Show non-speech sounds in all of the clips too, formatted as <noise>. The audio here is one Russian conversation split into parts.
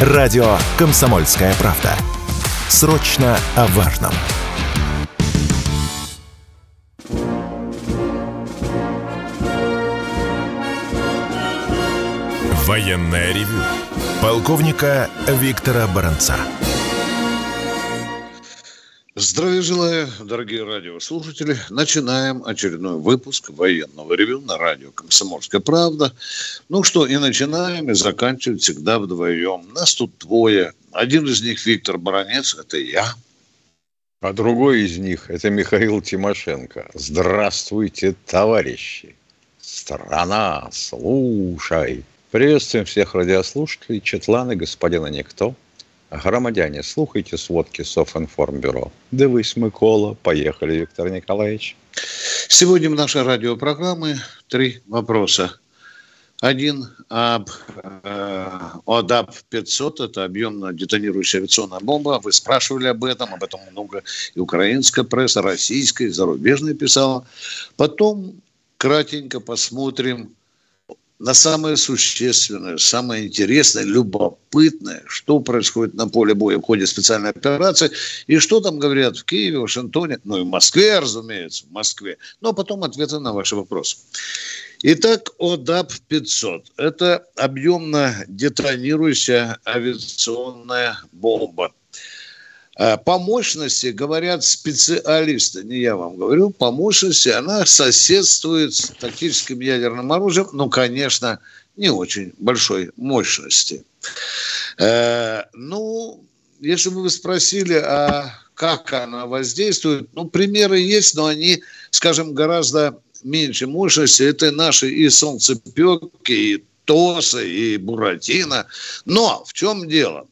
Радио «Комсомольская правда». Срочно о важном. Военная ревю. Полковника Виктора Баранца. Здравия желаю, дорогие радиослушатели. Начинаем очередной выпуск военного ревю на радио «Комсомольская правда». Ну что, и начинаем, и заканчиваем всегда вдвоем. Нас тут двое. Один из них Виктор Баранец, это я. А другой из них – это Михаил Тимошенко. Здравствуйте, товарищи! Страна, слушай! Приветствуем всех радиослушателей, Четланы, господина Никто – Громадяне, слухайте сводки Софинформбюро. Дивись, Микола. Поехали, Виктор Николаевич. Сегодня в нашей радиопрограмме три вопроса. Один об э, ОДАП-500, это объемно-детонирующая авиационная бомба. Вы спрашивали об этом, об этом много и украинская пресса, российская, и зарубежная писала. Потом кратенько посмотрим на самое существенное, самое интересное, любопытное, что происходит на поле боя в ходе специальной операции, и что там говорят в Киеве, Вашингтоне, ну и в Москве, разумеется, в Москве. Но потом ответы на ваши вопросы. Итак, ОДАП-500 – это объемно детонирующая авиационная бомба. Э, по мощности, говорят специалисты, не я вам говорю, по мощности она соседствует с тактическим ядерным оружием, ну, конечно, не очень большой мощности. Э, ну, если бы вы спросили, а как она воздействует, ну, примеры есть, но они, скажем, гораздо меньше мощности. Это наши и солнцепеки, и тосы, и буратино. Но в чем дело?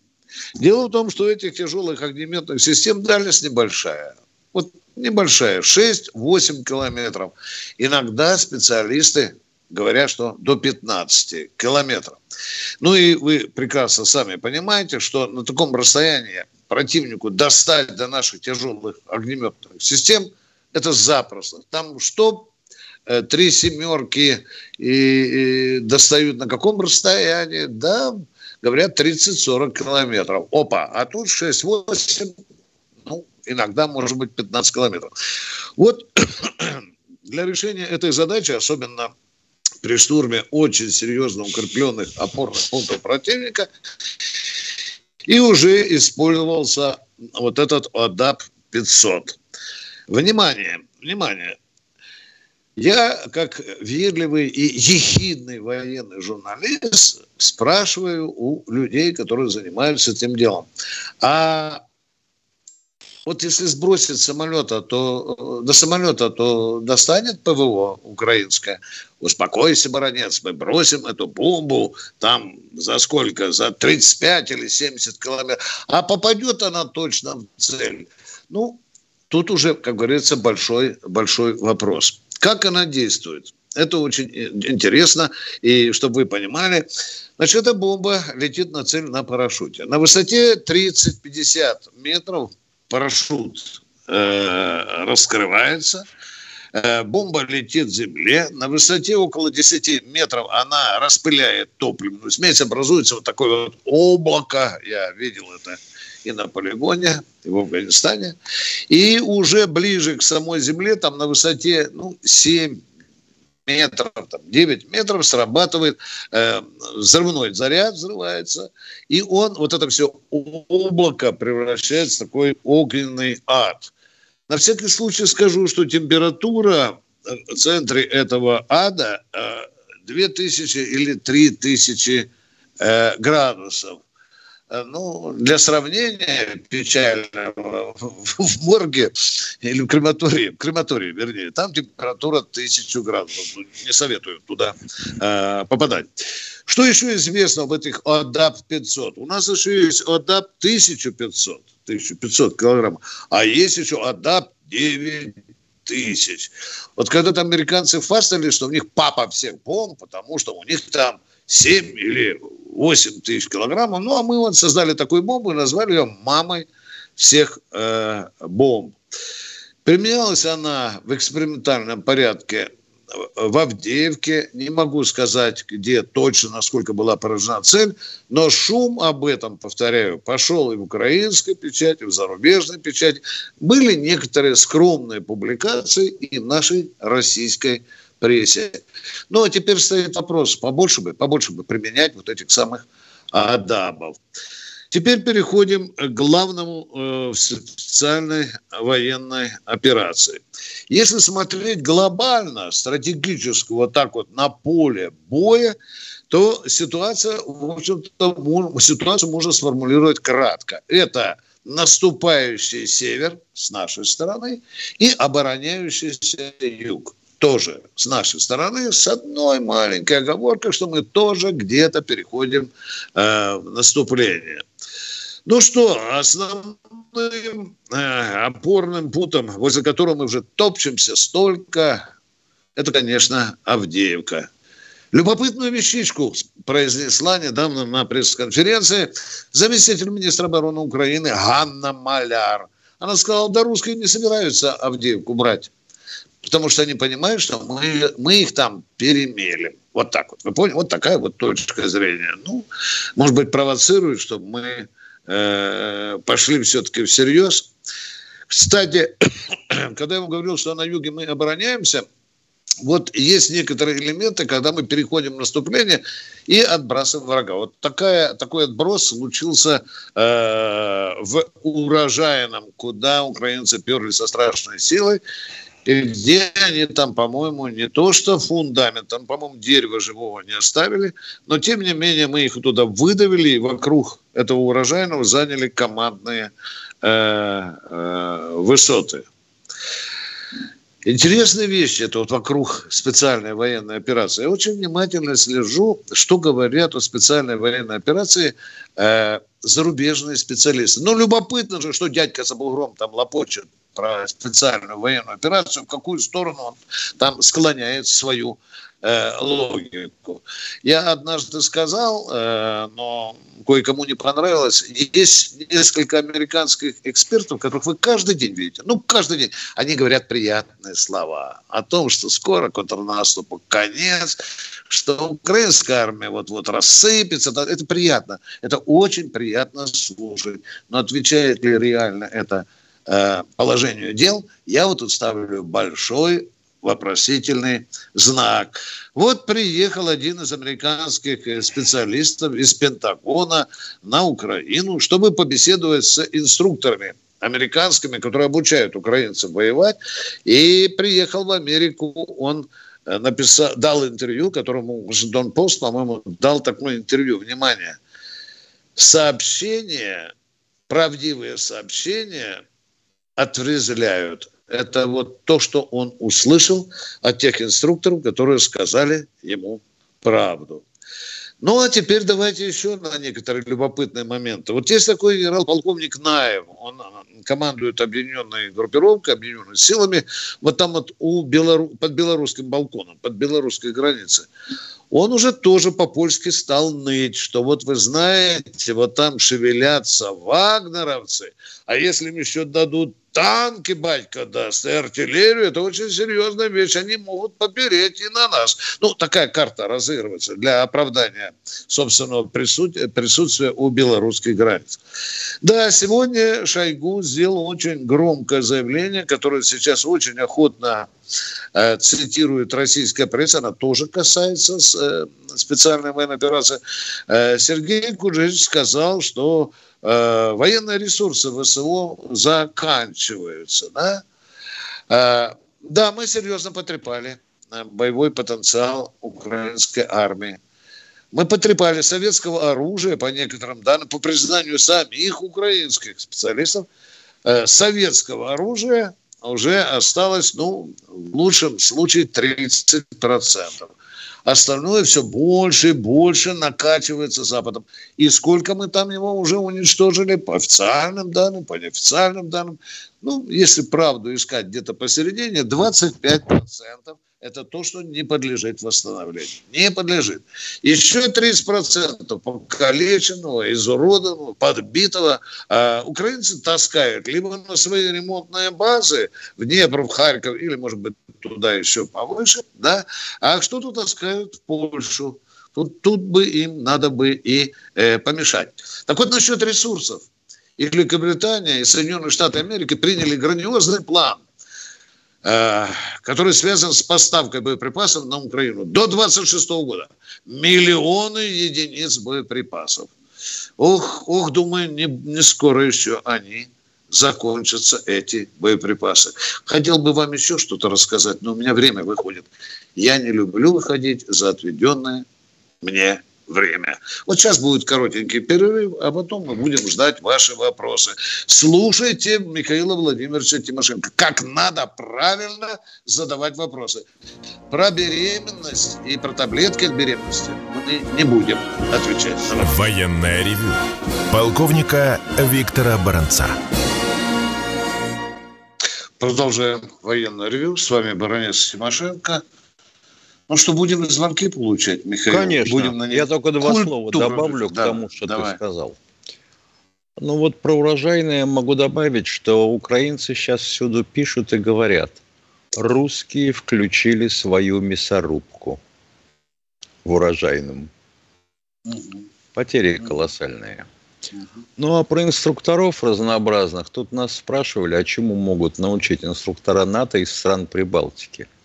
Дело в том, что этих тяжелых огнеметных систем дальность небольшая. Вот небольшая, 6-8 километров. Иногда специалисты говорят, что до 15 километров. Ну и вы прекрасно сами понимаете, что на таком расстоянии противнику достать до наших тяжелых огнеметных систем это запросто. Там что э, три семерки и, и достают на каком расстоянии? Да, говорят, 30-40 километров. Опа, а тут 6-8, ну, иногда, может быть, 15 километров. Вот <clears throat> для решения этой задачи, особенно при штурме очень серьезно укрепленных опорных пунктов противника, и уже использовался вот этот ОДАП-500. Внимание, внимание, я, как верливый и ехидный военный журналист, спрашиваю у людей, которые занимаются этим делом. А вот если сбросить самолета, то до самолета, то достанет ПВО украинское. Успокойся, баронец, мы бросим эту бомбу там за сколько? За 35 или 70 километров. А попадет она точно в цель. Ну, тут уже, как говорится, большой, большой вопрос. Как она действует? Это очень интересно. И чтобы вы понимали, значит, эта бомба летит на цель на парашюте. На высоте 30-50 метров парашют э, раскрывается, э, бомба летит к земле, на высоте около 10 метров она распыляет топливную смесь, образуется вот такое вот облако, я видел это и на полигоне, и в Афганистане. И уже ближе к самой земле, там на высоте ну, 7 метров, там, 9 метров срабатывает э, взрывной заряд, взрывается, и он, вот это все облако превращается в такой огненный ад. На всякий случай скажу, что температура в центре этого ада э, 2000 или 3000 э, градусов. Э, ну, для сравнения печального, в морге или в крематории, в крематории, вернее, там температура 1000 градусов. Ну, не советую туда э, попадать. Что еще известно об этих ОДАП-500? У нас еще есть ОДАП-1500, 1500 килограммов, а есть еще ОДАП-9 тысяч. Вот когда-то американцы фастали, что у них папа всех бомб, потому что у них там 7 или 8 тысяч килограммов. Ну, а мы вот создали такую бомбу и назвали ее мамой всех э, бомб. Применялась она в экспериментальном порядке в Авдеевке, не могу сказать, где точно, насколько была поражена цель, но шум об этом, повторяю, пошел и в украинской печати, и в зарубежной печати. Были некоторые скромные публикации и в нашей российской прессе. Ну, а теперь стоит вопрос, побольше бы, побольше бы применять вот этих самых адабов. Теперь переходим к главному э, специальной военной операции. Если смотреть глобально, стратегически, вот так вот на поле боя, то ситуация, в общем-то, ситуацию можно сформулировать кратко. Это наступающий север с нашей стороны и обороняющийся юг тоже с нашей стороны, с одной маленькой оговоркой, что мы тоже где-то переходим э, в наступление. Ну что, основным э, опорным путом, возле которого мы уже топчемся столько, это, конечно, Авдеевка. Любопытную вещичку произнесла недавно на пресс-конференции заместитель министра обороны Украины Ганна Маляр. Она сказала, да русские не собираются Авдеевку брать, потому что они понимают, что мы, мы их там перемелем. Вот так вот. Вы поняли? Вот такая вот точка зрения. Ну, может быть, провоцирует, чтобы мы Э, пошли все-таки всерьез. Кстати, <coughs> когда я ему говорил, что на юге мы обороняемся, вот есть некоторые элементы, когда мы переходим в наступление и отбрасываем врага. Вот такая, такой отброс случился э, в урожайном, куда украинцы перли со страшной силой. И где они там, по-моему, не то что фундамент, там, по-моему, дерева живого не оставили, но тем не менее мы их туда выдавили и вокруг этого урожайного заняли командные э, э, высоты. Интересная вещь это вот вокруг специальной военной операции. Я очень внимательно слежу, что говорят о специальной военной операции э, зарубежные специалисты. Ну, любопытно же, что дядька за бугром там лопочет про специальную военную операцию, в какую сторону он там склоняет свою э, логику. Я однажды сказал, э, но кое-кому не понравилось, есть несколько американских экспертов, которых вы каждый день видите, ну, каждый день, они говорят приятные слова о том, что скоро контрнаступу конец, что украинская армия вот-вот рассыпется, это приятно, это очень приятно слушать, но отвечает ли реально это Э, положению дел, я вот тут ставлю большой вопросительный знак. Вот приехал один из американских специалистов из Пентагона на Украину, чтобы побеседовать с инструкторами американскими, которые обучают украинцев воевать. И приехал в Америку он э, написал, дал интервью, которому Вашингтон Пост, по-моему, дал такое интервью. Внимание. Сообщения, правдивые сообщения – отрезвляют. Это вот то, что он услышал от тех инструкторов, которые сказали ему правду. Ну, а теперь давайте еще на некоторые любопытные моменты. Вот есть такой генерал-полковник Наев, он командует объединенной группировкой, объединенными силами, вот там вот у Белору... под белорусским балконом, под белорусской границей. Он уже тоже по-польски стал ныть, что вот вы знаете, вот там шевелятся вагнеровцы, а если им еще дадут танки батька даст, и артиллерию, это очень серьезная вещь. Они могут попереть и на нас. Ну, такая карта разыгрывается для оправдания собственного присутствия у белорусских границ. Да, сегодня Шойгу сделал очень громкое заявление, которое сейчас очень охотно цитирует российская пресса, она тоже касается э, специальной военной операции. Э, Сергей Куджич сказал, что э, военные ресурсы ВСО заканчиваются. Да? Э, да, мы серьезно потрепали э, боевой потенциал украинской армии. Мы потрепали советского оружия, по некоторым данным, по признанию самих украинских специалистов, э, советского оружия уже осталось, ну, в лучшем случае 30%. Остальное все больше и больше накачивается Западом. И сколько мы там его уже уничтожили по официальным данным, по неофициальным данным. Ну, если правду искать где-то посередине, 25% это то, что не подлежит восстановлению. Не подлежит. Еще 30% покалеченного, изуродованного, подбитого э, украинцы таскают либо на свои ремонтные базы в Днепр, в Харьков, или, может быть, туда еще повыше, да, а что-то таскают в Польшу. Тут, тут бы им надо бы и э, помешать. Так вот, насчет ресурсов. И Великобритания, и Соединенные Штаты Америки приняли грандиозный план который связан с поставкой боеприпасов на Украину до 26 года. Миллионы единиц боеприпасов. Ох, ох, думаю, не, не скоро еще они закончатся, эти боеприпасы. Хотел бы вам еще что-то рассказать, но у меня время выходит. Я не люблю выходить за отведенное мне время. Вот сейчас будет коротенький перерыв, а потом мы будем ждать ваши вопросы. Слушайте Михаила Владимировича Тимошенко. Как надо правильно задавать вопросы. Про беременность и про таблетки от беременности мы не будем отвечать. Военная ревю. Полковника Виктора Баранца. Продолжаем военное ревю. С вами баронец Тимошенко. Ну что, будем звонки получать, Михаил? Конечно. Будем на них... Я только два Культуру. слова добавлю да, к тому, что давай. ты сказал. Ну вот про урожайное могу добавить, что украинцы сейчас всюду пишут и говорят, русские включили свою мясорубку в урожайном. Угу. Потери угу. колоссальные. Угу. Ну а про инструкторов разнообразных, тут нас спрашивали, а чему могут научить инструктора НАТО из стран Прибалтики –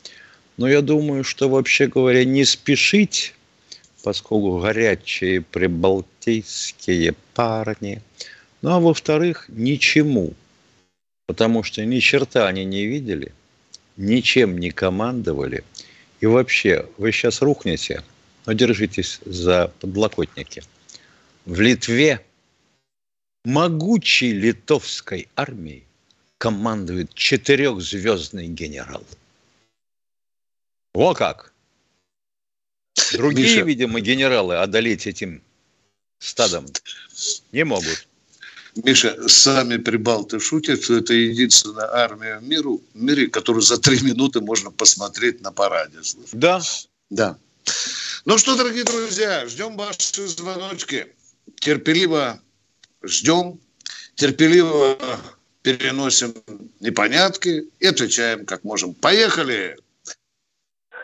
но я думаю, что вообще говоря, не спешить, поскольку горячие прибалтийские парни. Ну а во-вторых, ничему, потому что ни черта они не видели, ничем не командовали. И вообще, вы сейчас рухнете, но держитесь за подлокотники. В Литве могучей литовской армией командует четырехзвездный генерал – о как! Другие, Миша... видимо, генералы одолеть этим стадом не могут. Миша, сами прибалты шутят, что это единственная армия в, миру, в мире, которую за три минуты можно посмотреть на параде. Слушай. Да. Да. Ну что, дорогие друзья, ждем ваши звоночки. Терпеливо ждем, терпеливо переносим непонятки и отвечаем как можем. Поехали!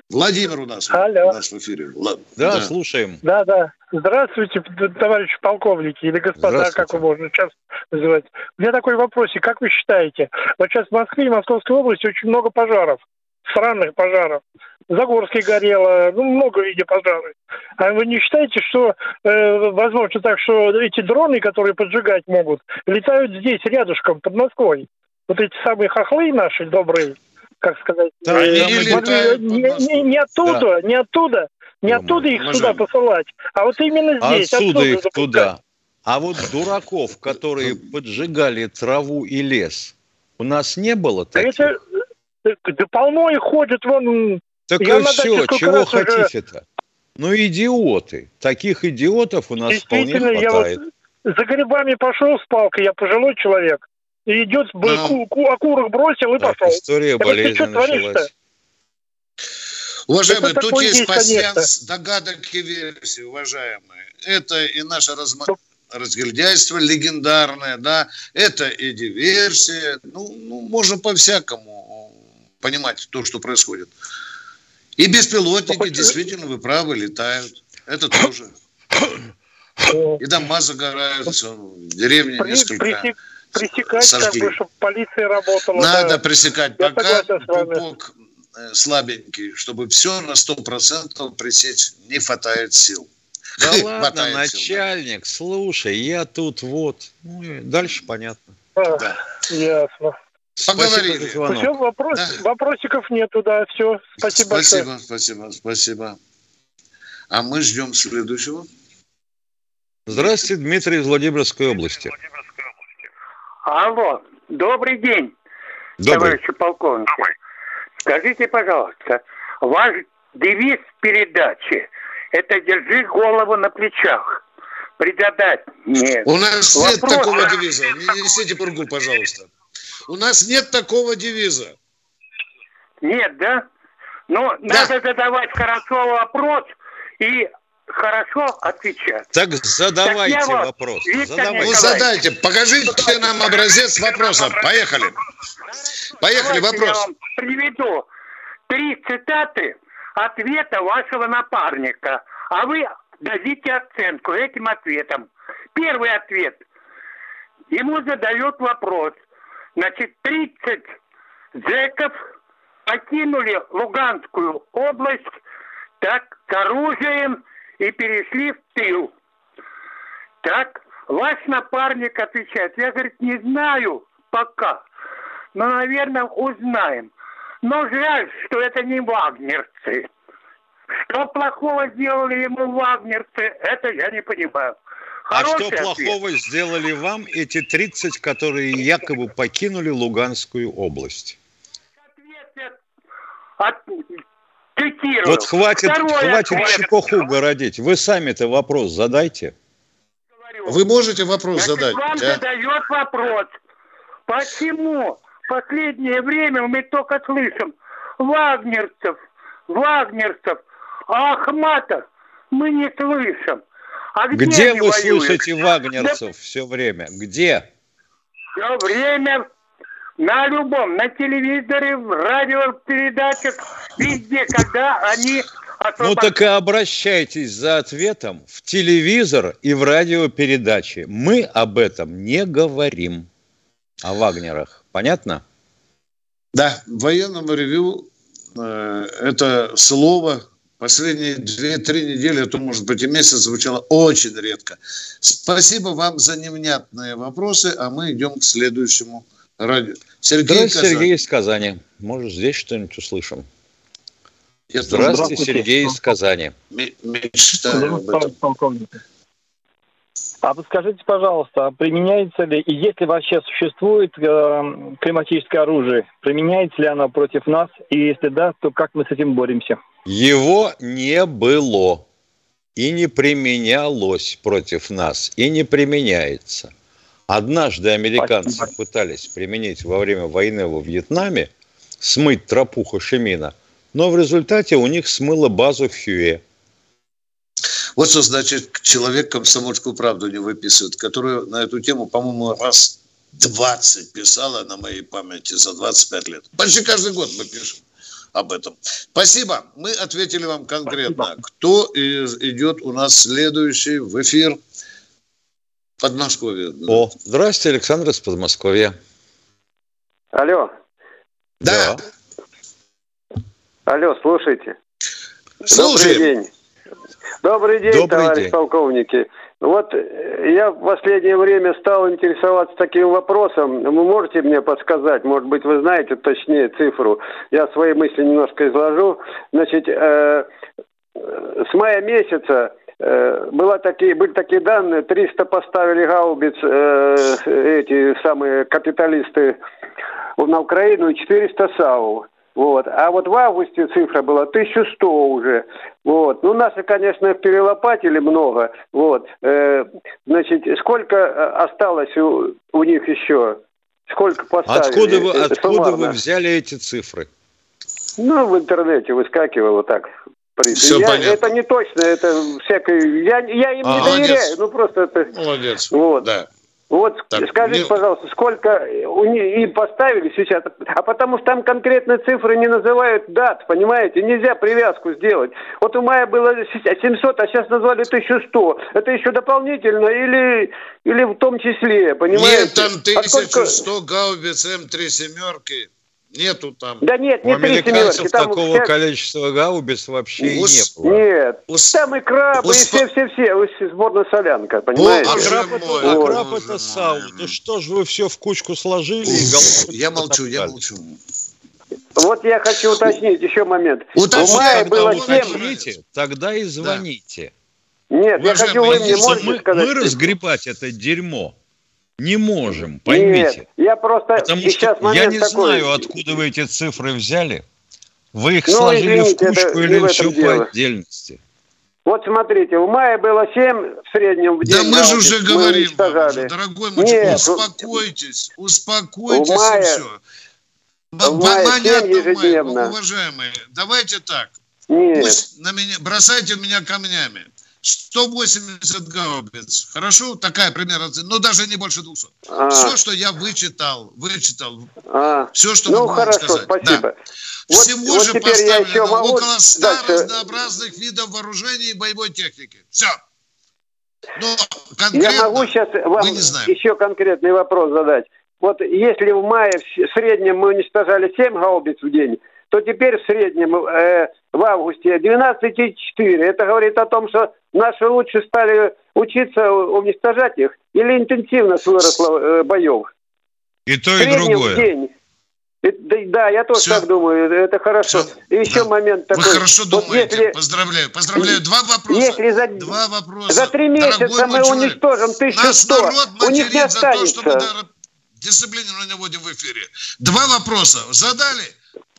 Владимир у нас, Алло. у нас в эфире. Да, да, слушаем. Да, да. Здравствуйте, товарищи полковники или господа, как вы можно сейчас называть. У меня такой вопросик. Как вы считаете, вот сейчас в Москве и Московской области очень много пожаров, странных пожаров. Загорский горело, ну, много виде пожаров. А вы не считаете, что э, возможно так, что эти дроны, которые поджигать могут, летают здесь, рядышком, под Москвой? Вот эти самые хохлы наши добрые, как сказать, да, э, не, не, не оттуда, да. не оттуда, не ну, оттуда их сюда посылать, а вот именно здесь. Отсюда их запускать. туда. А вот дураков, которые поджигали траву и лес, у нас не было таких? Это, да полно их ходят, вон... Так и все, чего хотите-то? Ну, идиоты. Таких идиотов у нас вполне хватает. Я вот за грибами пошел с палкой, я пожилой человек и идет, да. ку, ку, окурок бросил и так, пошел. История болезни началась. Уважаемые, Это тут есть пассианс догадок и версий, уважаемые. Это и наше разма... разгильдяйство легендарное, да, это и диверсия. Ну, ну, можно по-всякому понимать то, что происходит. И беспилотники, ну, действительно, вы правы, летают. Это тоже. И дома загораются, в деревне несколько пресекать, сожгли. как бы, чтобы полиция работала. Надо да. пресекать. Я Пока пупок э, слабенький, чтобы все на сто процентов пресечь не хватает сил. Да <laughs> ладно, начальник, сил, да. слушай, я тут вот. Ну, дальше понятно. А, да. Ясно. Поговорили. Все, вопрос, да. вопросиков нету, да, все. Спасибо Спасибо, большое. спасибо, спасибо. А мы ждем следующего. Здравствуйте, Дмитрий из Владимирской области. Алло, добрый день, добрый. товарищи полковники. Добрый. Скажите, пожалуйста, ваш девиз передачи – это «Держи голову на плечах». Пригадать нет. У нас Вопрос... нет такого девиза. Не несите пургу, пожалуйста. У нас нет такого девиза. Нет, да? Но да. надо задавать хорошо вопрос и хорошо отвечать. Так задавайте так вопрос. Задавайте. Ну, задайте. Покажите нам образец вопроса. Поехали. Поехали, Давайте вопрос. Я вам приведу три цитаты ответа вашего напарника, а вы дадите оценку этим ответам. Первый ответ. Ему задают вопрос. Значит, 30 зэков покинули Луганскую область так, с оружием и перешли в тыл. Так, ваш напарник отвечает, я, говорит, не знаю пока, но, наверное, узнаем. Но жаль, что это не вагнерцы. Что плохого сделали ему вагнерцы, это я не понимаю. Хороший а что плохого ответ. сделали вам эти 30, которые якобы покинули Луганскую область? От, Вот хватит, хватит ответ. чепуху городить. Вы сами-то вопрос задайте. Вы можете вопрос Значит, задать? Вам да? задает вопрос. Почему в последнее время мы только слышим вагнерцев, вагнерцев, а Ахматов мы не слышим. А где, где вы воюют? слышите вагнерцев да... все время? Где? Все время на любом, на телевизоре, в радиопередачах, везде, когда они Ну так и обращайтесь за ответом в телевизор и в радиопередачи. Мы об этом не говорим, о Вагнерах. Понятно? Да, в военном ревю э, это слово последние две-три недели, а то, может быть, и месяц звучало очень редко. Спасибо вам за невнятные вопросы, а мы идем к следующему радио. Сергей, Здравствуйте, Сергей из Казани. Может, здесь что-нибудь услышим? Здравствуйте, Здравствуйте, Сергей из Казани. Мечтаю об этом. А вы скажите, пожалуйста, применяется ли, и если вообще существует э, климатическое оружие, применяется ли оно против нас, и если да, то как мы с этим боремся? Его не было и не применялось против нас, и не применяется. Однажды американцы Спасибо. пытались применить во время войны во Вьетнаме, смыть тропу Хошимина, но в результате у них смыло базу в Хьюе. Вот что значит человек комсомольскую правду не выписывает, которую на эту тему, по-моему, раз 20 писала на моей памяти за 25 лет. Почти каждый год мы пишем об этом. Спасибо. Мы ответили вам конкретно. Спасибо. Кто идет у нас следующий в эфир? Подмосковье. О, здравствуйте, Александр из Подмосковья. Алло. Да. да. Алло, слушайте. Слушаем. Добрый день. Добрый день, Добрый товарищ день. полковники. Вот э, я в последнее время стал интересоваться таким вопросом. Вы можете мне подсказать, может быть, вы знаете точнее цифру. Я свои мысли немножко изложу. Значит, э, с мая месяца э, было такие, были такие данные, 300 поставили гаубиц э, эти самые капиталисты на Украину и 400 САУ. Вот. А вот в августе цифра была 1100 уже. Вот. Ну, наши, конечно, перелопатили много. Вот. Э, значит, сколько э, осталось у, у них еще? Сколько поставили? Откуда вы, откуда вы взяли эти цифры? Ну, в интернете выскакивало так. Все я, понятно. Это не точно, это всякое... Я, я им а, не молодец. доверяю, ну просто это... Молодец, вот. да. Вот так, скажите, не... пожалуйста, сколько у них и поставили сейчас, а потому что там конкретные цифры не называют дат, понимаете? Нельзя привязку сделать. Вот у мая было 700, а сейчас назвали 1100. Это еще дополнительно или, или в том числе, понимаете? Нет, там 1100 а сколько... гаубиц М3 семерки. Нету там. Да нет, не У американцев там такого вся... количества гаубиц вообще Ус... и не было. Нет, Ус... там и крабы, Ус... и все-все-все, сборная солянка, понимаете? О, а краб, это, а краб это сау. Да что ж вы все в кучку сложили и Я молчу, я молчу. Вот я хочу уточнить еще момент. Уточните, У мая было 7... Уточните, тогда и звоните. Да. Нет, Уважаемый, я хочу, вы мне можете мы, сказать... Мы разгребать это дерьмо не можем, поймите. Нет, я просто Потому сейчас что я не такой... знаю, откуда вы эти цифры взяли. Вы их ну, сложили извините, в кучку или все дело. по отдельности? Вот смотрите, в мае было 7 в среднем в день. Да мы же уже говорим, вам, дорогой мальчик, Нет, успокойтесь, успокойтесь в мае, и все. Понятно, ежедневно. уважаемые, давайте так. Нет. Пусть на меня, бросайте меня камнями. 180 гаубиц. Хорошо? Такая примерно, ну даже не больше 200. А. Все, что я вычитал, вычитал. А. Все, что ну, хорошо, сказать. спасибо. Да. Вот, Всего вот же поставлено могу... около 100 дальше... разнообразных видов вооружений и боевой техники. Все. Но конкретно я могу сейчас вам еще конкретный вопрос задать. Вот если в мае в среднем мы уничтожали 7 гаубиц в день, то теперь в среднем э, в августе 12,4. Это говорит о том, что наши лучше стали учиться уничтожать их или интенсивность выросла э, боев? И то, и другое. В день. Да, да, я тоже Все. так думаю, это хорошо. Все. И еще да. момент такой. Вы хорошо вот думаете, если... поздравляю. Поздравляю. Два вопроса. Если за... Два вопроса. За три месяца мы человек. уничтожим 1100, Наш народ у них не останется. За то, что мы дисциплину наводим в эфире. Два вопроса задали,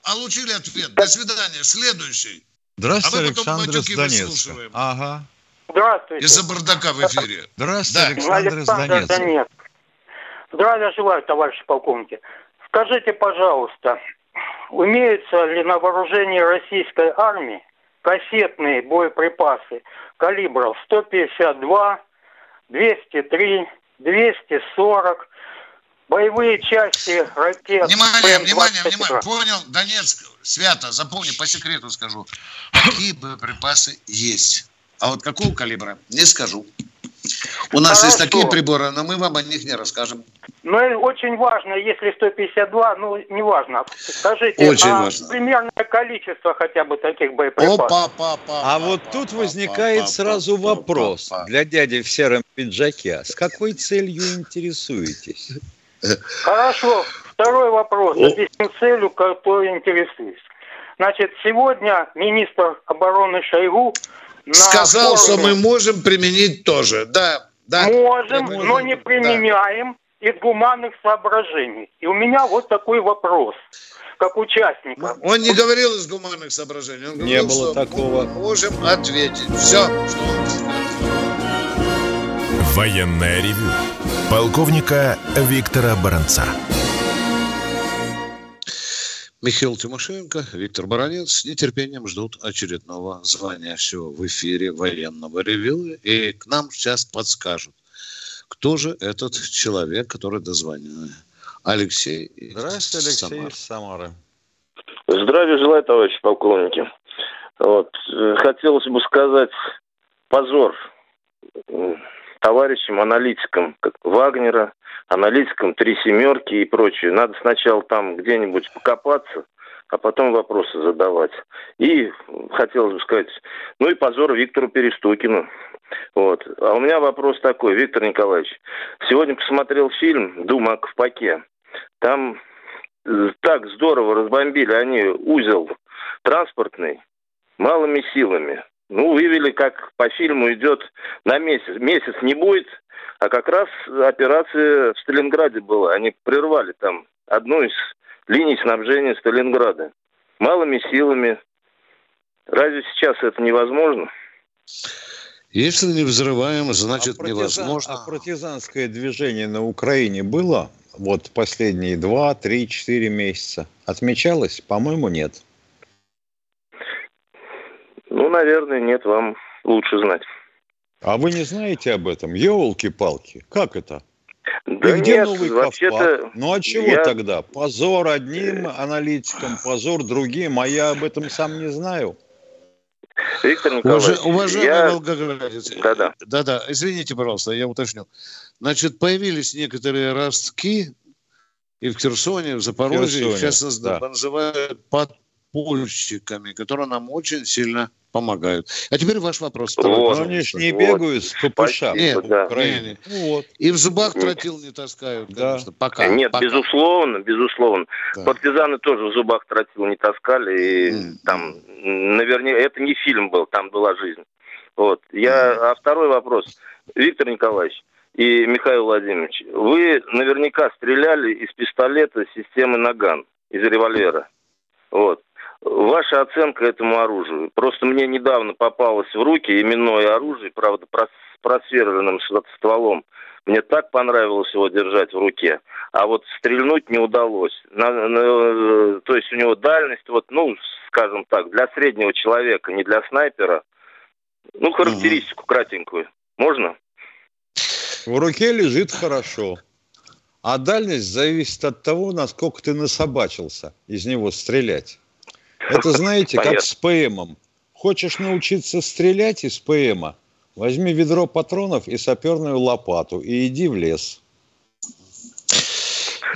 получили ответ. До свидания. Следующий. Здравствуйте, а Александр из Донецка. Ага. Здравствуйте. Из-за бардака в эфире. <laughs> Здравствуйте, да. Александр, Александр из Донецка. Здравия желаю, товарищи полковники. Скажите, пожалуйста, имеются ли на вооружении российской армии кассетные боеприпасы калибров 152, 203, 240, боевые части ракет. Внимание, внимание, внимание. Понял, Донецк, свято, запомни, по секрету скажу. Какие боеприпасы есть. А вот какого калибра, не скажу. У нас Хорошо. есть такие приборы, но мы вам о них не расскажем. Ну, очень важно, если 152, ну, не важно. Скажите, очень а важно. примерное количество хотя бы таких боеприпасов? Опа, па, па, а па, вот па, тут па, возникает па, сразу па, вопрос па, па. для дяди в сером пиджаке. С какой целью интересуетесь? Хорошо. Второй вопрос. Объясню целью, которой интересуюсь. Значит, сегодня министр обороны Шойгу сказал, форуме. что мы можем применить тоже. Да, да. Можем, можем но не применяем да. из гуманных соображений. И у меня вот такой вопрос как участника. Он не говорил из гуманных соображений. Он говорил, не было такого. Мы можем ответить. Все. Военная ревю. Полковника Виктора Баранца. Михаил Тимошенко, Виктор Баранец с нетерпением ждут очередного звания все в эфире военного ревю. И к нам сейчас подскажут, кто же этот человек, который дозвонил. Алексей. Здравствуйте, Алексей Самара. Самара. Здравия желаю, товарищи полковники. Вот. Хотелось бы сказать позор товарищам, аналитикам как Вагнера, аналитикам «Три семерки» и прочее. Надо сначала там где-нибудь покопаться, а потом вопросы задавать. И хотелось бы сказать, ну и позор Виктору Перестукину. Вот. А у меня вопрос такой, Виктор Николаевич. Сегодня посмотрел фильм «Дума в паке». Там так здорово разбомбили они узел транспортный малыми силами. Ну, вывели, как по фильму идет на месяц. Месяц не будет, а как раз операция в Сталинграде была. Они прервали там одну из линий снабжения Сталинграда. Малыми силами. Разве сейчас это невозможно? Если не взрываем, значит а партизан, невозможно. А партизанское движение на Украине было вот последние два, три, четыре месяца? Отмечалось? По-моему, нет. Ну, наверное, нет, вам лучше знать. А вы не знаете об этом? Елки-палки, как это? Да И где нет, новый вообще-то... Ну а чего я... тогда? Позор одним аналитикам, позор другим, а я об этом сам не знаю. Виктор Николаевич, уважаемый я... волгоградец, да-да. да-да, извините, пожалуйста, я уточню. Значит, появились некоторые ростки и в Херсоне, и в Запорожье, Херсоне, сейчас да. называют подпольщиками, которые нам очень сильно помогают. А теперь ваш вопрос. Вот. Но они же не бегают вот. с ППШ. Нет, да. не, не. Вот. И в зубах тротил не таскают, конечно, да. пока. Нет, пока. безусловно, безусловно. Да. Партизаны тоже в зубах тротил не таскали. И mm. там, наверняка, это не фильм был, там была жизнь. Вот. Я, mm. А второй вопрос. Виктор Николаевич и Михаил Владимирович, вы наверняка стреляли из пистолета системы «Наган», из револьвера. Вот. Ваша оценка этому оружию? Просто мне недавно попалось в руки именное оружие, правда, с просверленным стволом. Мне так понравилось его держать в руке. А вот стрельнуть не удалось. На, на, то есть у него дальность, вот, ну, скажем так, для среднего человека, не для снайпера. Ну, характеристику угу. кратенькую. Можно? В руке лежит хорошо. А дальность зависит от того, насколько ты насобачился из него стрелять. Это, <laughs> знаете, как с ПМом. Хочешь научиться стрелять из ПМа? Возьми ведро патронов и саперную лопату и иди в лес.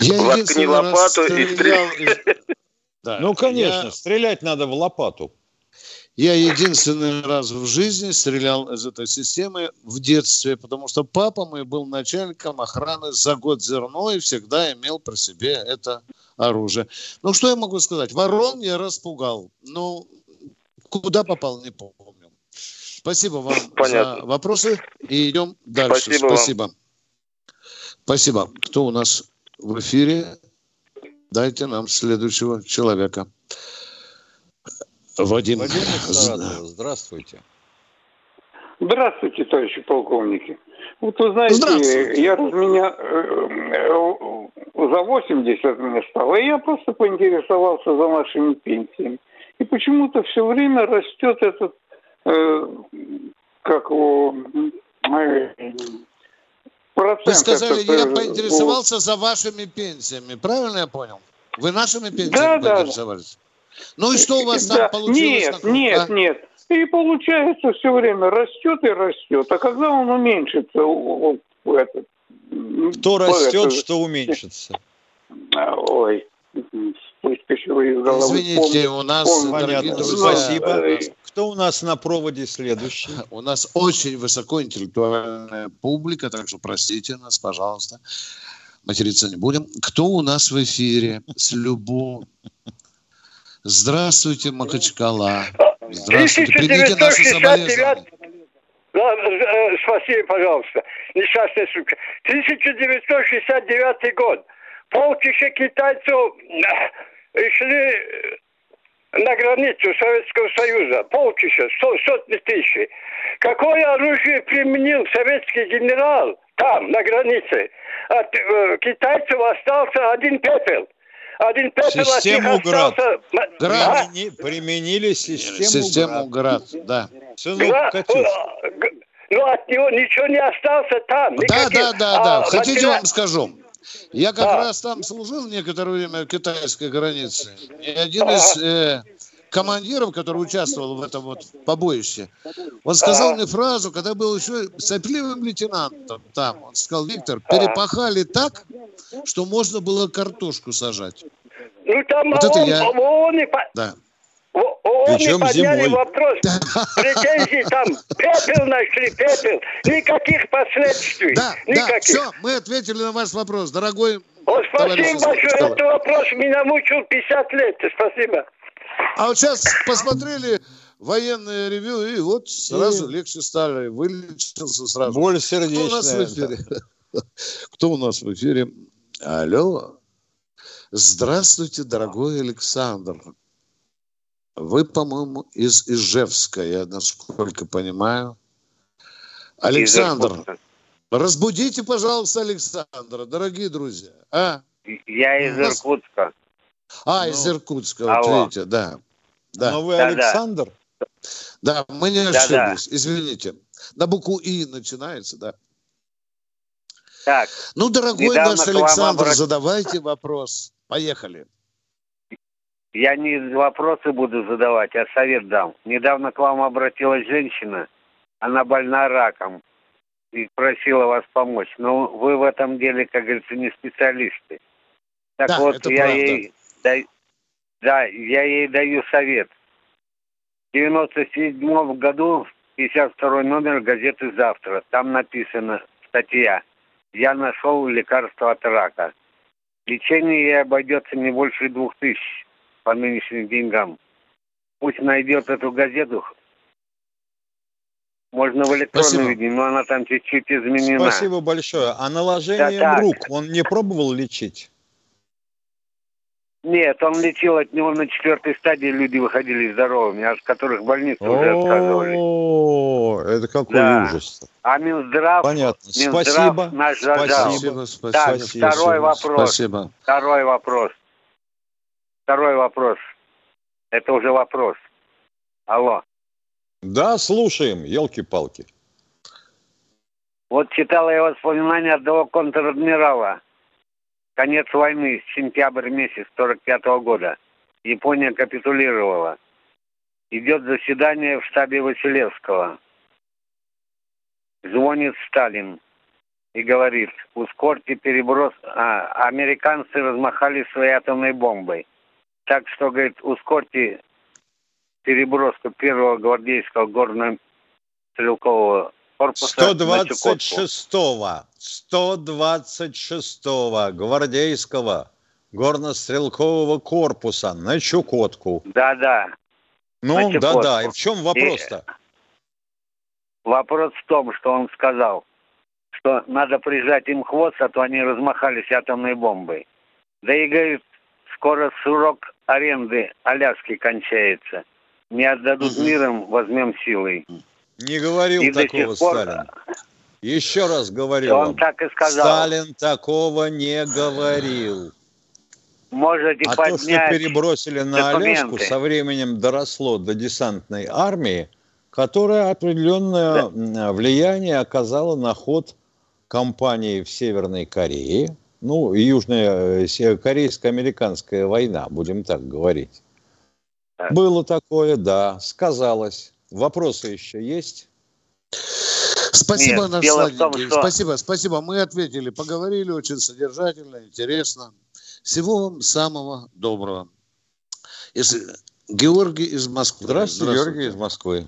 Я Воткни лопату и стрелял. <laughs> Да. Ну, конечно, я... стрелять надо в лопату. Я единственный раз в жизни стрелял из этой системы в детстве, потому что папа мой был начальником охраны за год зерно и всегда имел при себе это оружие. Ну, что я могу сказать? Ворон я распугал. Ну, куда попал, не помню. Спасибо вам Понятно. за вопросы. И идем дальше. Спасибо. Спасибо. Спасибо. Кто у нас в эфире? Дайте нам следующего человека. Вадим. Вадим здравствуйте. Здравствуйте, товарищи полковники. Вот вы знаете, я меня э, э, за 80 мне стало, и я просто поинтересовался за вашими пенсиями. И почему-то все время растет этот, э, как его, э, процент. Вы сказали, этот, я э, поинтересовался за вашими пенсиями, правильно я понял? Вы нашими пенсиями да, поинтересовались? Да. Ну и что у вас там получилось? Нет, такое, нет, а? нет. И получается все время растет и растет. А когда он уменьшится, этот, Кто растет, это, что уменьшится? <laughs> Ой, Извините, у нас, Понятно, друзья, спасибо. Кто у нас на проводе следующий? <laughs> У нас очень высокоинтеллектуальная публика, так что простите нас, пожалуйста. Материться не будем. Кто у нас в эфире? С любовью. Здравствуйте, Махачкала. Здравствуйте. Примите наши соболезнования. Э, спаси, пожалуйста. Несчастная сука. 1969 год. Полчища китайцев э, шли на границу Советского Союза. Полчища, сто, сотни тысяч. Какое оружие применил советский генерал там, на границе? От э, китайцев остался один пепел. Один пепел систему остался... Град. Примени, применили систему, систему град. град. Да. Сынок, град, ну, от него ничего не осталось там. Никаких, да, да, да, да. А, Хотите, вам скажу? Я как да. раз там служил некоторое время в китайской границе. И один ага. из э, командиров, который участвовал в этом вот побоище, он сказал ага. мне фразу, когда был еще сопливым лейтенантом там, он сказал, Виктор, перепахали так, что можно было картошку сажать. Ну там вот это я... он, да. ООН Причем подняли зимой. вопрос, претензии там, пепел нашли, пепел, никаких последствий. Да, никаких. да, все, мы ответили на ваш вопрос, дорогой О, Спасибо большое, этот вопрос меня мучил 50 лет, спасибо. А вот сейчас посмотрели военное ревю, и вот сразу и... легче стали, вылечился сразу. Боль сердечная. Кто у нас в эфире? <laughs> Кто у нас в эфире? Алло. Здравствуйте, дорогой Александр. Вы, по-моему, из Ижевска, я насколько понимаю. Александр, разбудите, пожалуйста, Александра, дорогие друзья. А? Я из. Иркутска. А, из ну, Иркутска, вот Алло. видите, да. да. Но вы да, Александр? Да, мы не ошиблись, да, да. извините. На букву И начинается, да. Так. Ну, дорогой наш Александр, обрат... задавайте вопрос. Поехали. Я не вопросы буду задавать, а совет дам. Недавно к вам обратилась женщина, она больна раком и просила вас помочь. Но вы в этом деле, как говорится, не специалисты. Так да, вот, я правда. ей да, да, я ей даю совет. В 97 году 52 номер газеты «Завтра». Там написано статья «Я нашел лекарство от рака». Лечение ей обойдется не больше двух тысяч по нынешним деньгам. Пусть найдет эту газету. Можно в электронном виде, но она там чуть-чуть изменена. Спасибо большое. А наложением да, рук он не пробовал лечить? Нет, он лечил от него на четвертой стадии, люди выходили здоровыми, от которых больницы уже отказывались. О, это какой да. ужас. А Минздрав, Понятно. Минздрав спасибо. наш Спасибо, спасибо. Так, спасибо, второй вопрос. Спасибо. Второй вопрос. Второй вопрос. Это уже вопрос. Алло. Да, слушаем, елки-палки. Вот читала я воспоминания одного контр-адмирала – Конец войны, сентябрь месяц 45 -го года. Япония капитулировала. Идет заседание в штабе Василевского. Звонит Сталин и говорит, ускорьте переброс... А, американцы размахали своей атомной бомбой. Так что, говорит, ускорьте переброску первого гвардейского горно-стрелкового корпуса 126-го, 126-го гвардейского горнострелкового корпуса на Чукотку. Да-да. Ну, да-да. И в чем вопрос-то? И вопрос в том, что он сказал, что надо прижать им хвост, а то они размахались атомной бомбой. Да и говорит, скоро срок аренды Аляски кончается. Не отдадут миром, возьмем силой. Не говорил и такого пор... Сталин. Еще раз говорю Он вам. так и сказал. Сталин такого не говорил. Можете а то, что перебросили на документы. Аляску, со временем доросло до десантной армии, которая определенное да. влияние оказала на ход кампании в Северной Корее, ну, южная э, корейско-американская война, будем так говорить. Да. Было такое, да, сказалось. Вопросы еще есть? Спасибо, Нет, наш сладенький. Что... Спасибо, спасибо. Мы ответили, поговорили очень содержательно, интересно. Всего вам самого доброго. Если... Георгий из Москвы. Здравствуйте, Здравствуйте. Георгий из Москвы.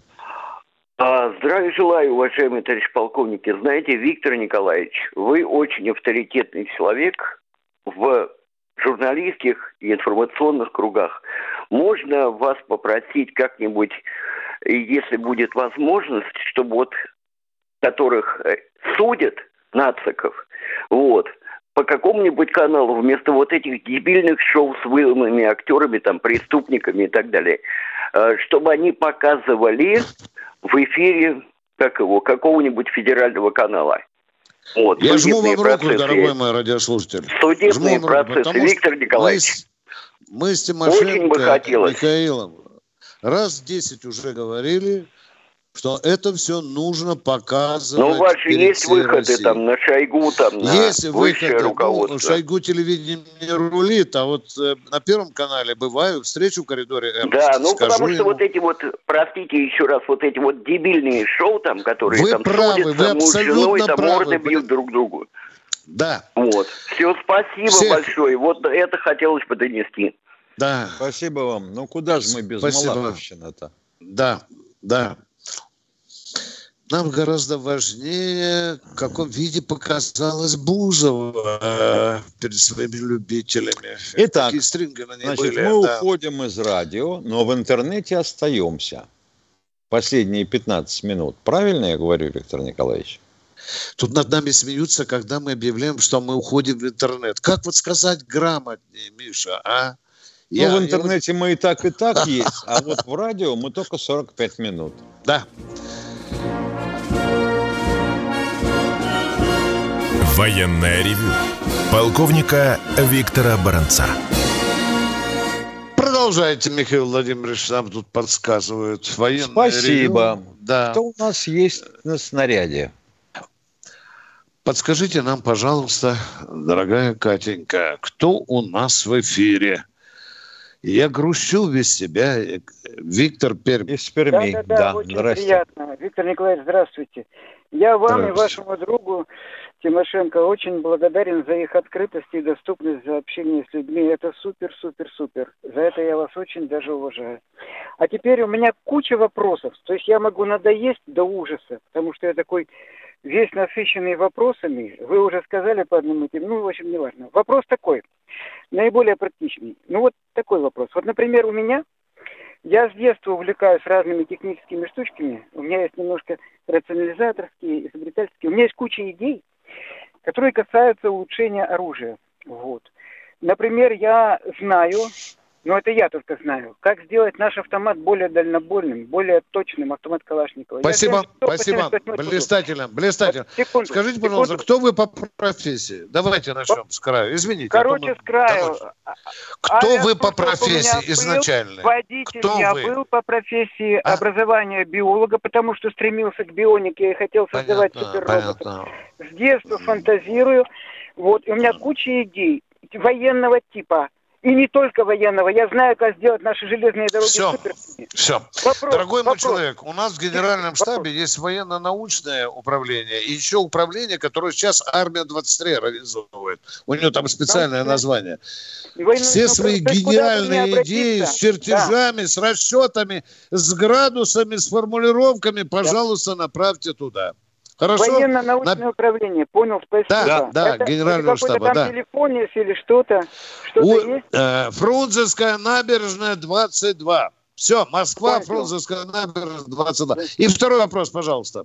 А, здравия желаю, уважаемые товарищи полковники. Знаете, Виктор Николаевич, вы очень авторитетный человек в журналистских и информационных кругах. Можно вас попросить как-нибудь если будет возможность, чтобы вот которых э, судят нациков, вот, по какому-нибудь каналу вместо вот этих дебильных шоу с выломанными актерами, там, преступниками и так далее, э, чтобы они показывали в эфире как его, какого-нибудь федерального канала. Вот, Я жму вам процессы, руку, дорогой мой радиослушатель. Судебные жму процессы, руку, Виктор Николаевич. Мы, мы с Тимошенко, Очень бы хотелось. Михаилом, раз десять уже говорили, что это все нужно показывать. Ну, у вас же есть выходы России. там на Шойгу, там на есть выходы. руководство. Ну, Шойгу телевидение не рулит, а вот э, на Первом канале бываю, встречу в коридоре М. Да, ну потому что ему. вот эти вот, простите еще раз, вот эти вот дебильные шоу там, которые вы там правы, судятся, вы муж с женой, там правы. морды бьют друг другу. Да. Вот. Все, спасибо Всех. большое. Вот это хотелось бы донести. Да. Спасибо вам. Ну куда же мы без Малаховщины-то? Да, да. Нам гораздо важнее, в каком виде показалась Бузова перед своими любителями. Итак, значит, были, мы да. уходим из радио, но в интернете остаемся. Последние 15 минут. Правильно я говорю, Виктор Николаевич? Тут над нами смеются, когда мы объявляем, что мы уходим в интернет. Как вот сказать грамотнее, Миша, а? Ну, я, в интернете я... мы и так, и так <laughs> есть, а вот в радио мы только 45 минут. Да. Военная ревю. Полковника Виктора Баранца. Продолжайте, Михаил Владимирович, нам тут подсказывают. Военное Спасибо. Ревю. Да. Что у нас есть на снаряде? Подскажите нам, пожалуйста, дорогая Катенька, кто у нас в эфире? Я грущу без себя. Виктор Пермь. Из Перми. Да, да, да, да очень приятно. Виктор Николаевич, здравствуйте. Я вам и вашему другу Тимошенко очень благодарен за их открытость и доступность за общение с людьми. Это супер, супер, супер. За это я вас очень даже уважаю. А теперь у меня куча вопросов. То есть я могу надоесть до ужаса, потому что я такой весь насыщенный вопросами. Вы уже сказали по одному теме. Ну, в общем, неважно. Вопрос такой наиболее практичный. Ну вот такой вопрос. Вот, например, у меня, я с детства увлекаюсь разными техническими штучками. У меня есть немножко рационализаторские, изобретательские. У меня есть куча идей, которые касаются улучшения оружия. Вот. Например, я знаю, но это я только знаю. Как сделать наш автомат более дальнобойным, более точным, автомат Калашникова. Спасибо, знаю, спасибо. Блистательно, блистательно. Секунду, Скажите, секунду. пожалуйста, кто вы по профессии? Давайте начнем с краю. Извините. Короче, с краю. Кто а вы по профессии изначально? Водитель кто я вы? был по профессии а? образования биолога, потому что стремился к бионике и хотел создавать суперроботов. С детства фантазирую. Вот, и у меня куча идей военного типа и не только военного. Я знаю, как сделать наши железные дороги Все, суперскими. все. Вопрос, Дорогой вопрос. мой человек, у нас в Генеральном штабе вопрос. есть военно-научное управление и еще управление, которое сейчас армия 23 организовывает. У нее там специальное название. Все свои гениальные идеи с чертежами, да. с расчетами, с градусами, с формулировками, пожалуйста, да. направьте туда. Хорошо? Военно-научное На... управление, понял, спасибо. Да, да, это, генерального это штаба, там да. телефон есть или что-то? Что-то У, есть? Э, Фрунзенская набережная, 22. Все, Москва, Понял. Фрунзенская набережная, 22. И второй вопрос, пожалуйста.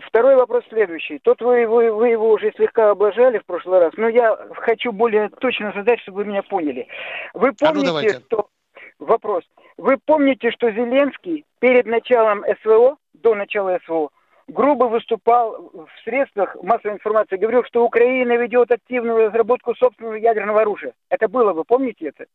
Второй вопрос следующий. Тут вы, вы, вы его уже слегка облажали в прошлый раз, но я хочу более точно задать, чтобы вы меня поняли. Вы помните, а ну, что... Вопрос. Вы помните, что Зеленский перед началом СВО, до начала СВО, грубо выступал в средствах массовой информации, говорил, что Украина ведет активную разработку собственного ядерного оружия. Это было, вы помните это?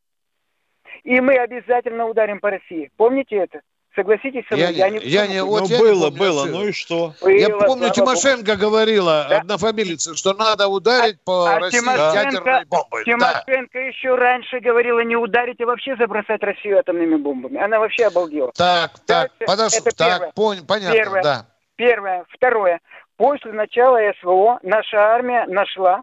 И мы обязательно ударим по России. Помните это? Согласитесь со мной? Я, я не, я не, вот ну, я было, не помню, было, ну и что? Было, я помню, Тимошенко Богу. говорила, да? однофамилица, что надо ударить а, по а России Тимошенко, ядерной бомбой. Тимошенко да. еще раньше говорила не ударить, а вообще забросать Россию атомными бомбами. Она вообще обалдела. Так, так, подожди, так, пон, понятно, первое. да. Первое. Второе. После начала СВО наша армия нашла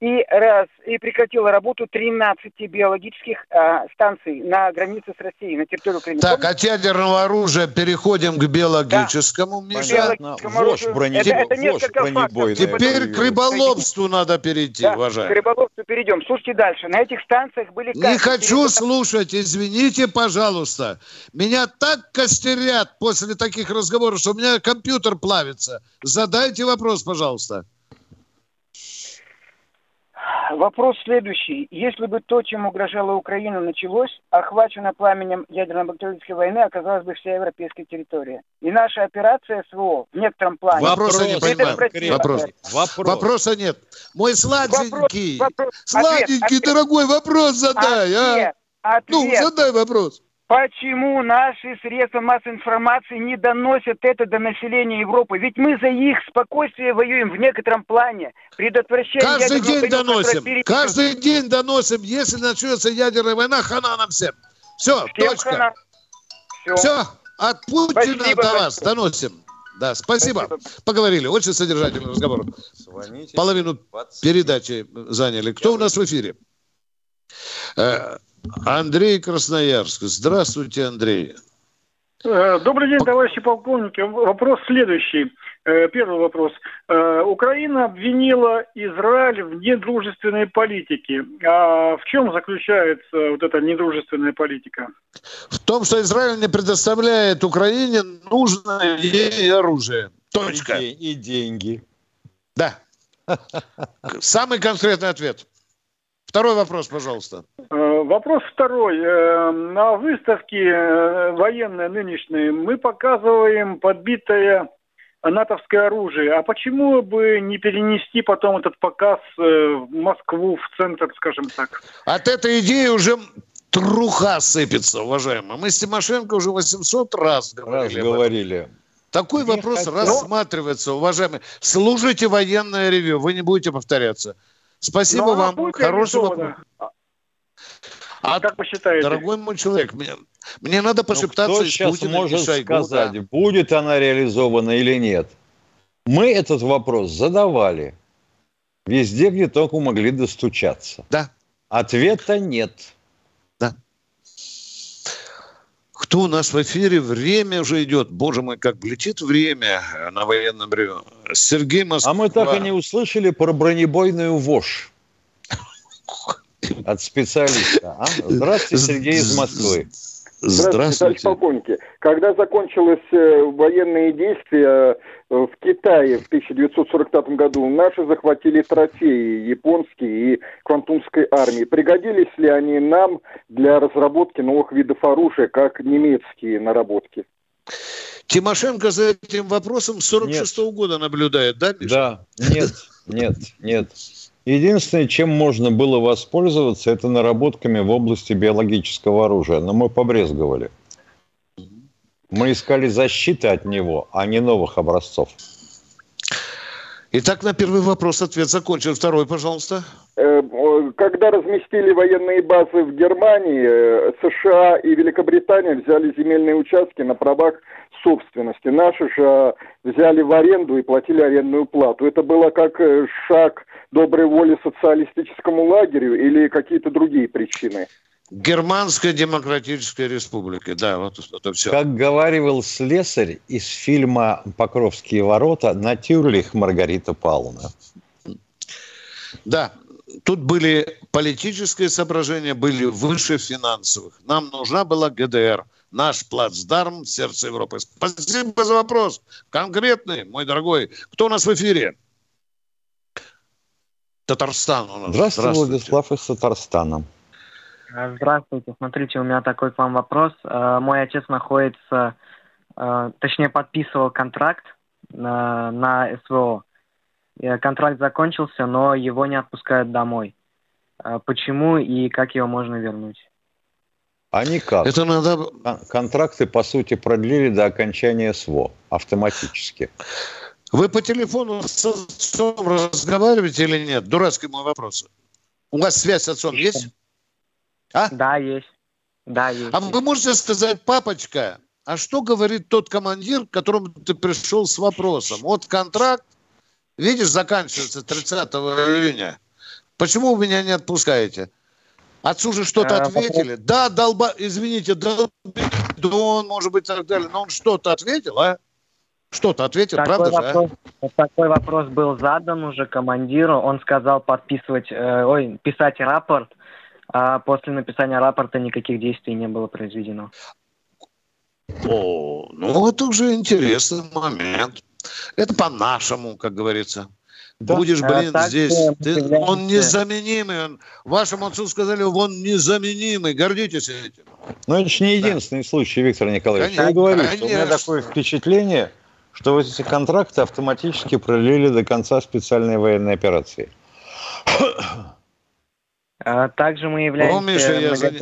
и раз и прекратила работу 13 биологических а, станций на границе с Россией, на территории Украины. Так, от ядерного оружия переходим к биологическому, да. Миша. Вож бронебой. Это, это несколько фактов. Теперь к рыболовству надо перейти, да, уважаемый. К рыболовству перейдем. Слушайте дальше. На этих станциях были... Не хочу слушать, извините, пожалуйста. Меня так костерят после таких разговоров, что у меня компьютер плавится. Задайте вопрос, пожалуйста. Вопрос следующий. Если бы то, чем угрожала Украина, началось, охвачено пламенем ядерно-бактериологической войны, оказалась бы вся европейская территория. И наша операция СВО в некотором плане... Вопроса не понимаю. Вопрос. Вопрос. Вопроса нет. Мой сладенький, вопрос, вопрос. сладенький, ответ, дорогой, вопрос задай, а? ответ, а? Ответ. Ну, задай вопрос. Почему наши средства массовой информации не доносят это до населения Европы? Ведь мы за их спокойствие воюем в некотором плане. Предотвращаем Каждый день доносим. Каждый день доносим. Если начнется ядерная война, хана нам всем. Все, всем точка. Хана. Все. Все. От Путина спасибо, до вас спасибо. доносим. Да, спасибо. спасибо. Поговорили. Очень содержательный разговор. Звоните. Половину 20. передачи заняли. Кто у нас в эфире? Андрей Красноярск. Здравствуйте, Андрей. Э, добрый день, товарищи полковники. Вопрос следующий. Э, первый вопрос. Э, Украина обвинила Израиль в недружественной политике. А в чем заключается вот эта недружественная политика? В том, что Израиль не предоставляет Украине нужное ей оружие. Точка. И, и деньги. Да. Самый конкретный ответ. Второй вопрос, пожалуйста. Э, вопрос второй. Э, на выставке э, военной нынешней мы показываем подбитое натовское оружие. А почему бы не перенести потом этот показ в Москву, в центр, скажем так? От этой идеи уже труха сыпется, уважаемые. Мы с Тимошенко уже 800 раз говорили. Раз говорили. Такой не вопрос хотел. рассматривается, уважаемые. Служите военное ревю, вы не будете повторяться. Спасибо Но вам. Хорошего. А, как вы считаете? Дорогой мой человек, мне, мне надо пошептаться ну, кто сейчас Путиным может Шойгу, сказать, да. будет она реализована или нет? Мы этот вопрос задавали везде, где только могли достучаться. Да. Ответа нет. Да. Кто у нас в эфире? Время уже идет. Боже мой, как летит время на военном бреве. Сергей Москва. А мы так и не услышали про бронебойную ВОЖ <laughs> от специалиста. А? Здравствуйте, Сергей из Москвы. Здравствуйте, товарищ полковники. Когда закончились э, военные действия в Китае в 1945 году, наши захватили трофеи японские и квантунской армии. Пригодились ли они нам для разработки новых видов оружия, как немецкие наработки? Тимошенко за этим вопросом с 46 -го года наблюдает, да, Миша? Да, нет, нет, нет. Единственное, чем можно было воспользоваться, это наработками в области биологического оружия. Но мы побрезговали. Мы искали защиты от него, а не новых образцов. Итак, на первый вопрос ответ закончен. Второй, пожалуйста. Э, когда разместили военные базы в Германии, э, США и Великобритания взяли земельные участки на правах собственности. Наши же взяли в аренду и платили арендную плату. Это было как э, шаг доброй воли социалистическому лагерю или какие-то другие причины? Германская демократическая республика, да, вот это все. Как говаривал слесарь из фильма «Покровские ворота» Натюрлих Маргарита Павловна. Да, тут были политические соображения, были выше финансовых. Нам нужна была ГДР, наш плацдарм, сердце Европы. Спасибо за вопрос. Конкретный, мой дорогой. Кто у нас в эфире? Татарстан у нас. Здравствуйте, Здравствуйте. Владислав из Татарстана. Э, здравствуйте. Смотрите, у меня такой к вам вопрос. Э, мой отец находится, э, точнее, подписывал контракт на, на СВО. Контракт закончился, но его не отпускают домой. Почему и как его можно вернуть? А никак. Это надо... Контракты, по сути, продлили до окончания СВО автоматически. Вы по телефону с отцом разговариваете или нет? Дурацкий мой вопрос. У вас связь с отцом есть? А? Да, есть. Да, есть. А вы можете сказать, папочка, а что говорит тот командир, к которому ты пришел с вопросом? Вот контракт, видишь, заканчивается 30 июня. Почему вы меня не отпускаете? Отцу же что-то а, ответили. Вопрос... Да, долба, извините, долбидон, может быть, так далее. Но он что-то ответил, а? Что-то ответил, такой правда вопрос, же, а? Такой вопрос был задан уже командиру. Он сказал подписывать, э, ой, писать рапорт а после написания рапорта никаких действий не было произведено. О, ну это уже интересный момент. Это по-нашему, как говорится. Да. Будешь, блин, а здесь. Ты, он незаменимый. Он, вашему отцу сказали, он незаменимый. Гордитесь этим. Но это же не единственный да. случай, Виктор Николаевич. Конечно, Я говорю, что у меня такое впечатление, что вот эти контракты автоматически пролили до конца специальной военной операции. А также мы являемся... О, Миша, я за...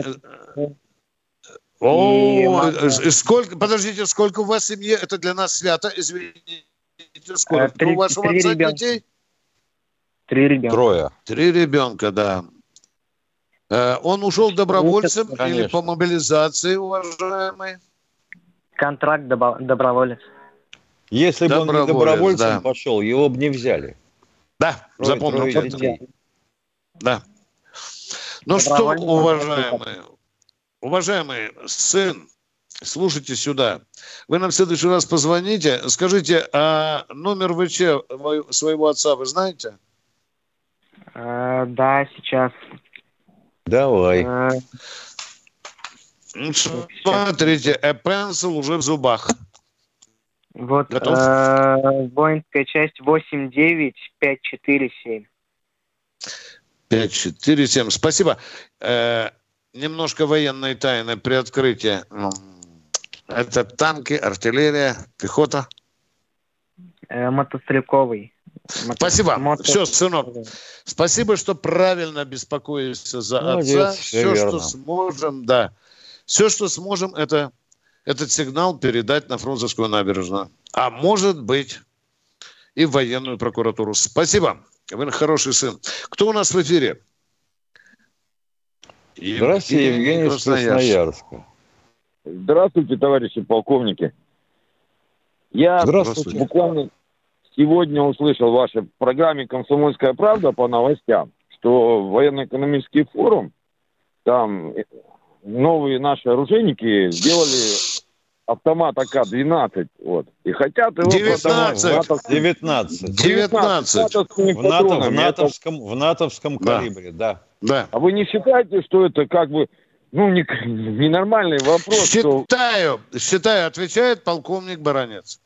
О, и... сколько, подождите, сколько у вас семьи? Это для нас свято, извините. Сколько э, три, у вашего три отца ребенка. детей? Три ребенка. Трое. Три ребенка, да. Э, он ушел добровольцем Конечно. или по мобилизации, уважаемый? Контракт доброволец. Если бы он не добровольцем да. пошел, его бы не взяли. Да, запомните. Да. Ну что, уважаемые, уважаемый сын, слушайте сюда. Вы нам в следующий раз позвоните. Скажите, а номер ВЧ своего отца вы знаете? А, да, сейчас. Давай. А... Ну, смотрите, Эпенсел уже в зубах. Вот, Готов? Э, воинская часть 89547. 5, 4, 7. Спасибо. Э, немножко военной тайны при открытии. Ну, это танки, артиллерия, пехота? Э, мотострелковый. Мото... Спасибо. Мото... Все, сынок. Спасибо, что правильно беспокоишься за Молодец, отца. Все, верно. что сможем, да. Все, что сможем, это этот сигнал передать на Фрунзенскую набережную. А может быть и в военную прокуратуру. Спасибо. Вы хороший сын. Кто у нас в эфире? Здравствуйте, Евгений, Красноярск. Здравствуйте, товарищи полковники. Я буквально сегодня услышал в вашей программе «Комсомольская правда» по новостям, что военно-экономический форум, там новые наши оружейники сделали автомат АК-12. Вот. И хотят его 19. 19. 19. В, НАТО, в, натовском, в натовском да. калибре, да. да. А вы не считаете, что это как бы ну, не, ненормальный вопрос. Считаю, что... считаю, отвечает полковник Баранец.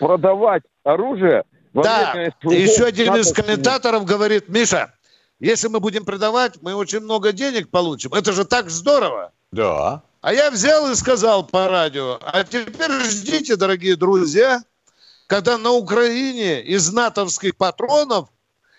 Продавать оружие да, еще один из комментаторов говорит, Миша, если мы будем продавать, мы очень много денег получим. Это же так здорово. Да. А я взял и сказал по радио, а теперь ждите, дорогие друзья, когда на Украине из натовских патронов,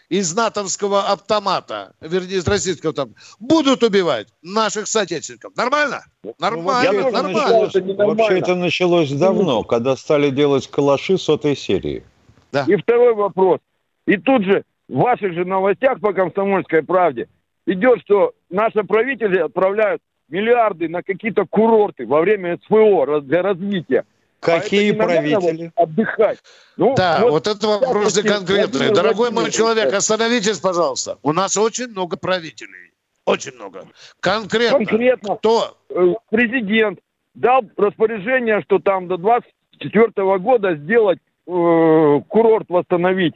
из натовского автомата, вернее, из российского там, будут убивать наших соотечественников. Нормально? Ну, нормально, ну, нормально. Это вообще это началось давно, когда стали делать калаши сотой серии. Да. И второй вопрос. И тут же в ваших же новостях по «Комсомольской правде» идет, что наши правители отправляют миллиарды на какие-то курорты во время СВО для развития. Какие а правители? Отдыхать. Ну, да, вот, вот это вопросы конкретные. Дорогой мой человек, остановитесь, пожалуйста. У нас очень много правителей. Очень много. Конкретно. Конкретно. Кто? Э, президент дал распоряжение, что там до 24 года сделать э, курорт восстановить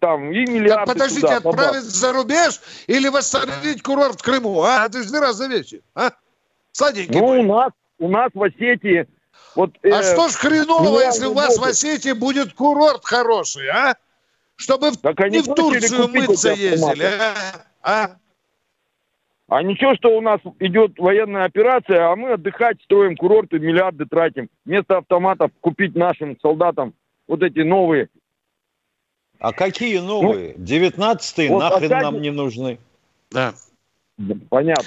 там и миллиарды так подождите, туда, отправить за рубеж или восстановить курорт в Крыму? А, это же две разные вещи. А? Сладенький Ну, у нас, у нас в Осетии... Вот, а э, что ж хренового, если у вас в Осетии будет курорт хороший, а? Чтобы так не в Турцию мыться ездили, а? а? А ничего, что у нас идет военная операция, а мы отдыхать строим курорты, миллиарды тратим. Вместо автоматов купить нашим солдатам вот эти новые. А какие новые? Ну, Девятнадцатые вот нахрен опять... нам не нужны. Да. Понятно.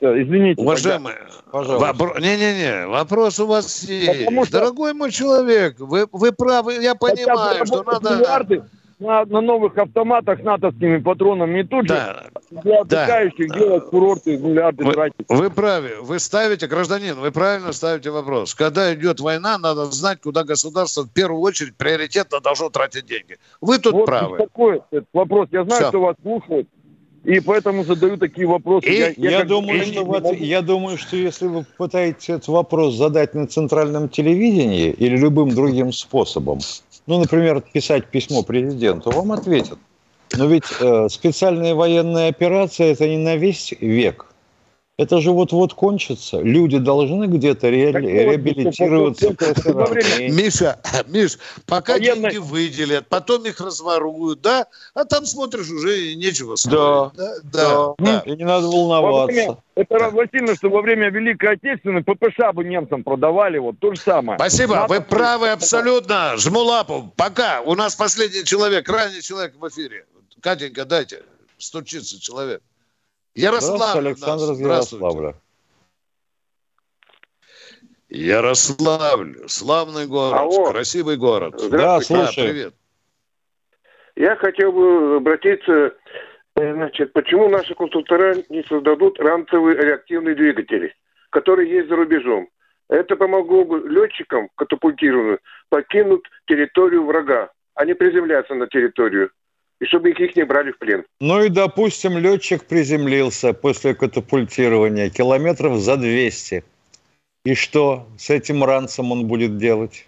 Извините. Уважаемые, пожалуйста. Не-не-не, вопрос у вас есть. Потому что... Дорогой мой человек, вы, вы правы, я понимаю, что надо... Миллиарды на, на новых автоматах натовскими патронами и тут да. же для отдыхающих да. делать курорты миллиарды вы, тратить. Вы правы. Вы ставите, гражданин, вы правильно ставите вопрос. Когда идет война, надо знать, куда государство в первую очередь приоритетно должно тратить деньги. Вы тут вот правы. Такой вопрос. Я знаю, Все. что вас слушают. И поэтому задаю такие вопросы. И, я, я, я, думаю, что вот, я думаю, что если вы пытаетесь этот вопрос задать на центральном телевидении или любым другим способом, ну, например, писать письмо президенту, вам ответят. Но ведь э, специальная военная операция – это не на весь век. Это же вот-вот кончится. Люди должны где-то ре... реабилитироваться. Миша, <clears throat> Миш, пока деньги выделят, потом их разворуют, да? А там смотришь, уже нечего строить. Да, да, да. да. И не надо волноваться. Время, это равносильно, что во время Великой Отечественной ППШ бы немцам продавали, вот то же самое. Спасибо, надо... вы правы абсолютно. Жму лапу. Пока. У нас последний человек, ранний человек в эфире. Катенька, дайте. Стучится человек. Ярославль. Александр из Ярославля. Ярославль. Славный город, Алло. красивый город. Да, слушай. Да, привет. Я хотел бы обратиться, э, значит, почему наши конструктора не создадут ранцевые реактивные двигатели, которые есть за рубежом. Это помогло бы летчикам, катапультированным, покинуть территорию врага, а не приземляться на территорию и чтобы их, их не брали в плен. Ну и, допустим, летчик приземлился после катапультирования километров за 200. И что с этим ранцем он будет делать?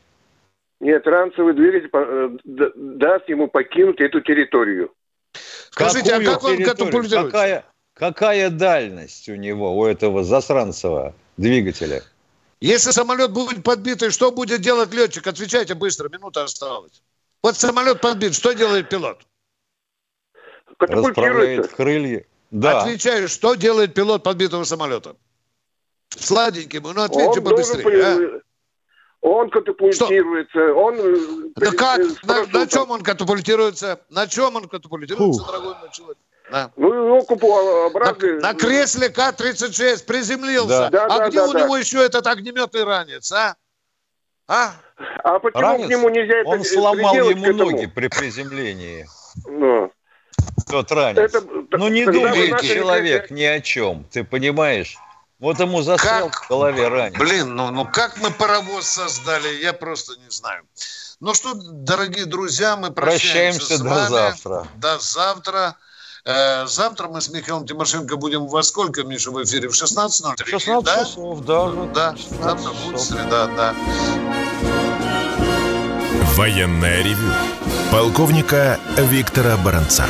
Нет, ранцевый двигатель э, даст ему покинуть эту территорию. Скажите, Какую а как он катапультируется? Какая, какая дальность у него, у этого засранцевого двигателя? Если самолет будет подбитый, что будет делать летчик? Отвечайте быстро, минута осталась. Вот самолет подбит, что делает пилот? Расправляет крылья. Да. Отвечаю, что делает пилот подбитого самолета? Сладенький, ну ответьте он побыстрее. При... А? Он катапультируется, что? он... Да как? На, на чем он катапультируется? На чем он катапультируется, Фух. дорогой мой человек? Да. Ну, его куполообразный... На, на кресле К-36 приземлился. Да. а да, где да, у да. него еще этот огнеметный ранец, а? А? А почему ранец? к нему нельзя это Он сломал ему ноги при приземлении. Ну. Тот ранец. Это, ну не думает человек ни о чем, ты понимаешь? Вот ему застрял как? в голове ранец. Блин, ну, ну как мы паровоз создали, я просто не знаю. Ну что, дорогие друзья, мы прощаемся, прощаемся с вами. до завтра. До завтра. Э, завтра мы с Михаилом Тимошенко будем во сколько, Миша, в эфире? В 16.03? 16 да? часов, да. Да, завтра будет среда, да. Военная ревю. Полковника Виктора Баранца.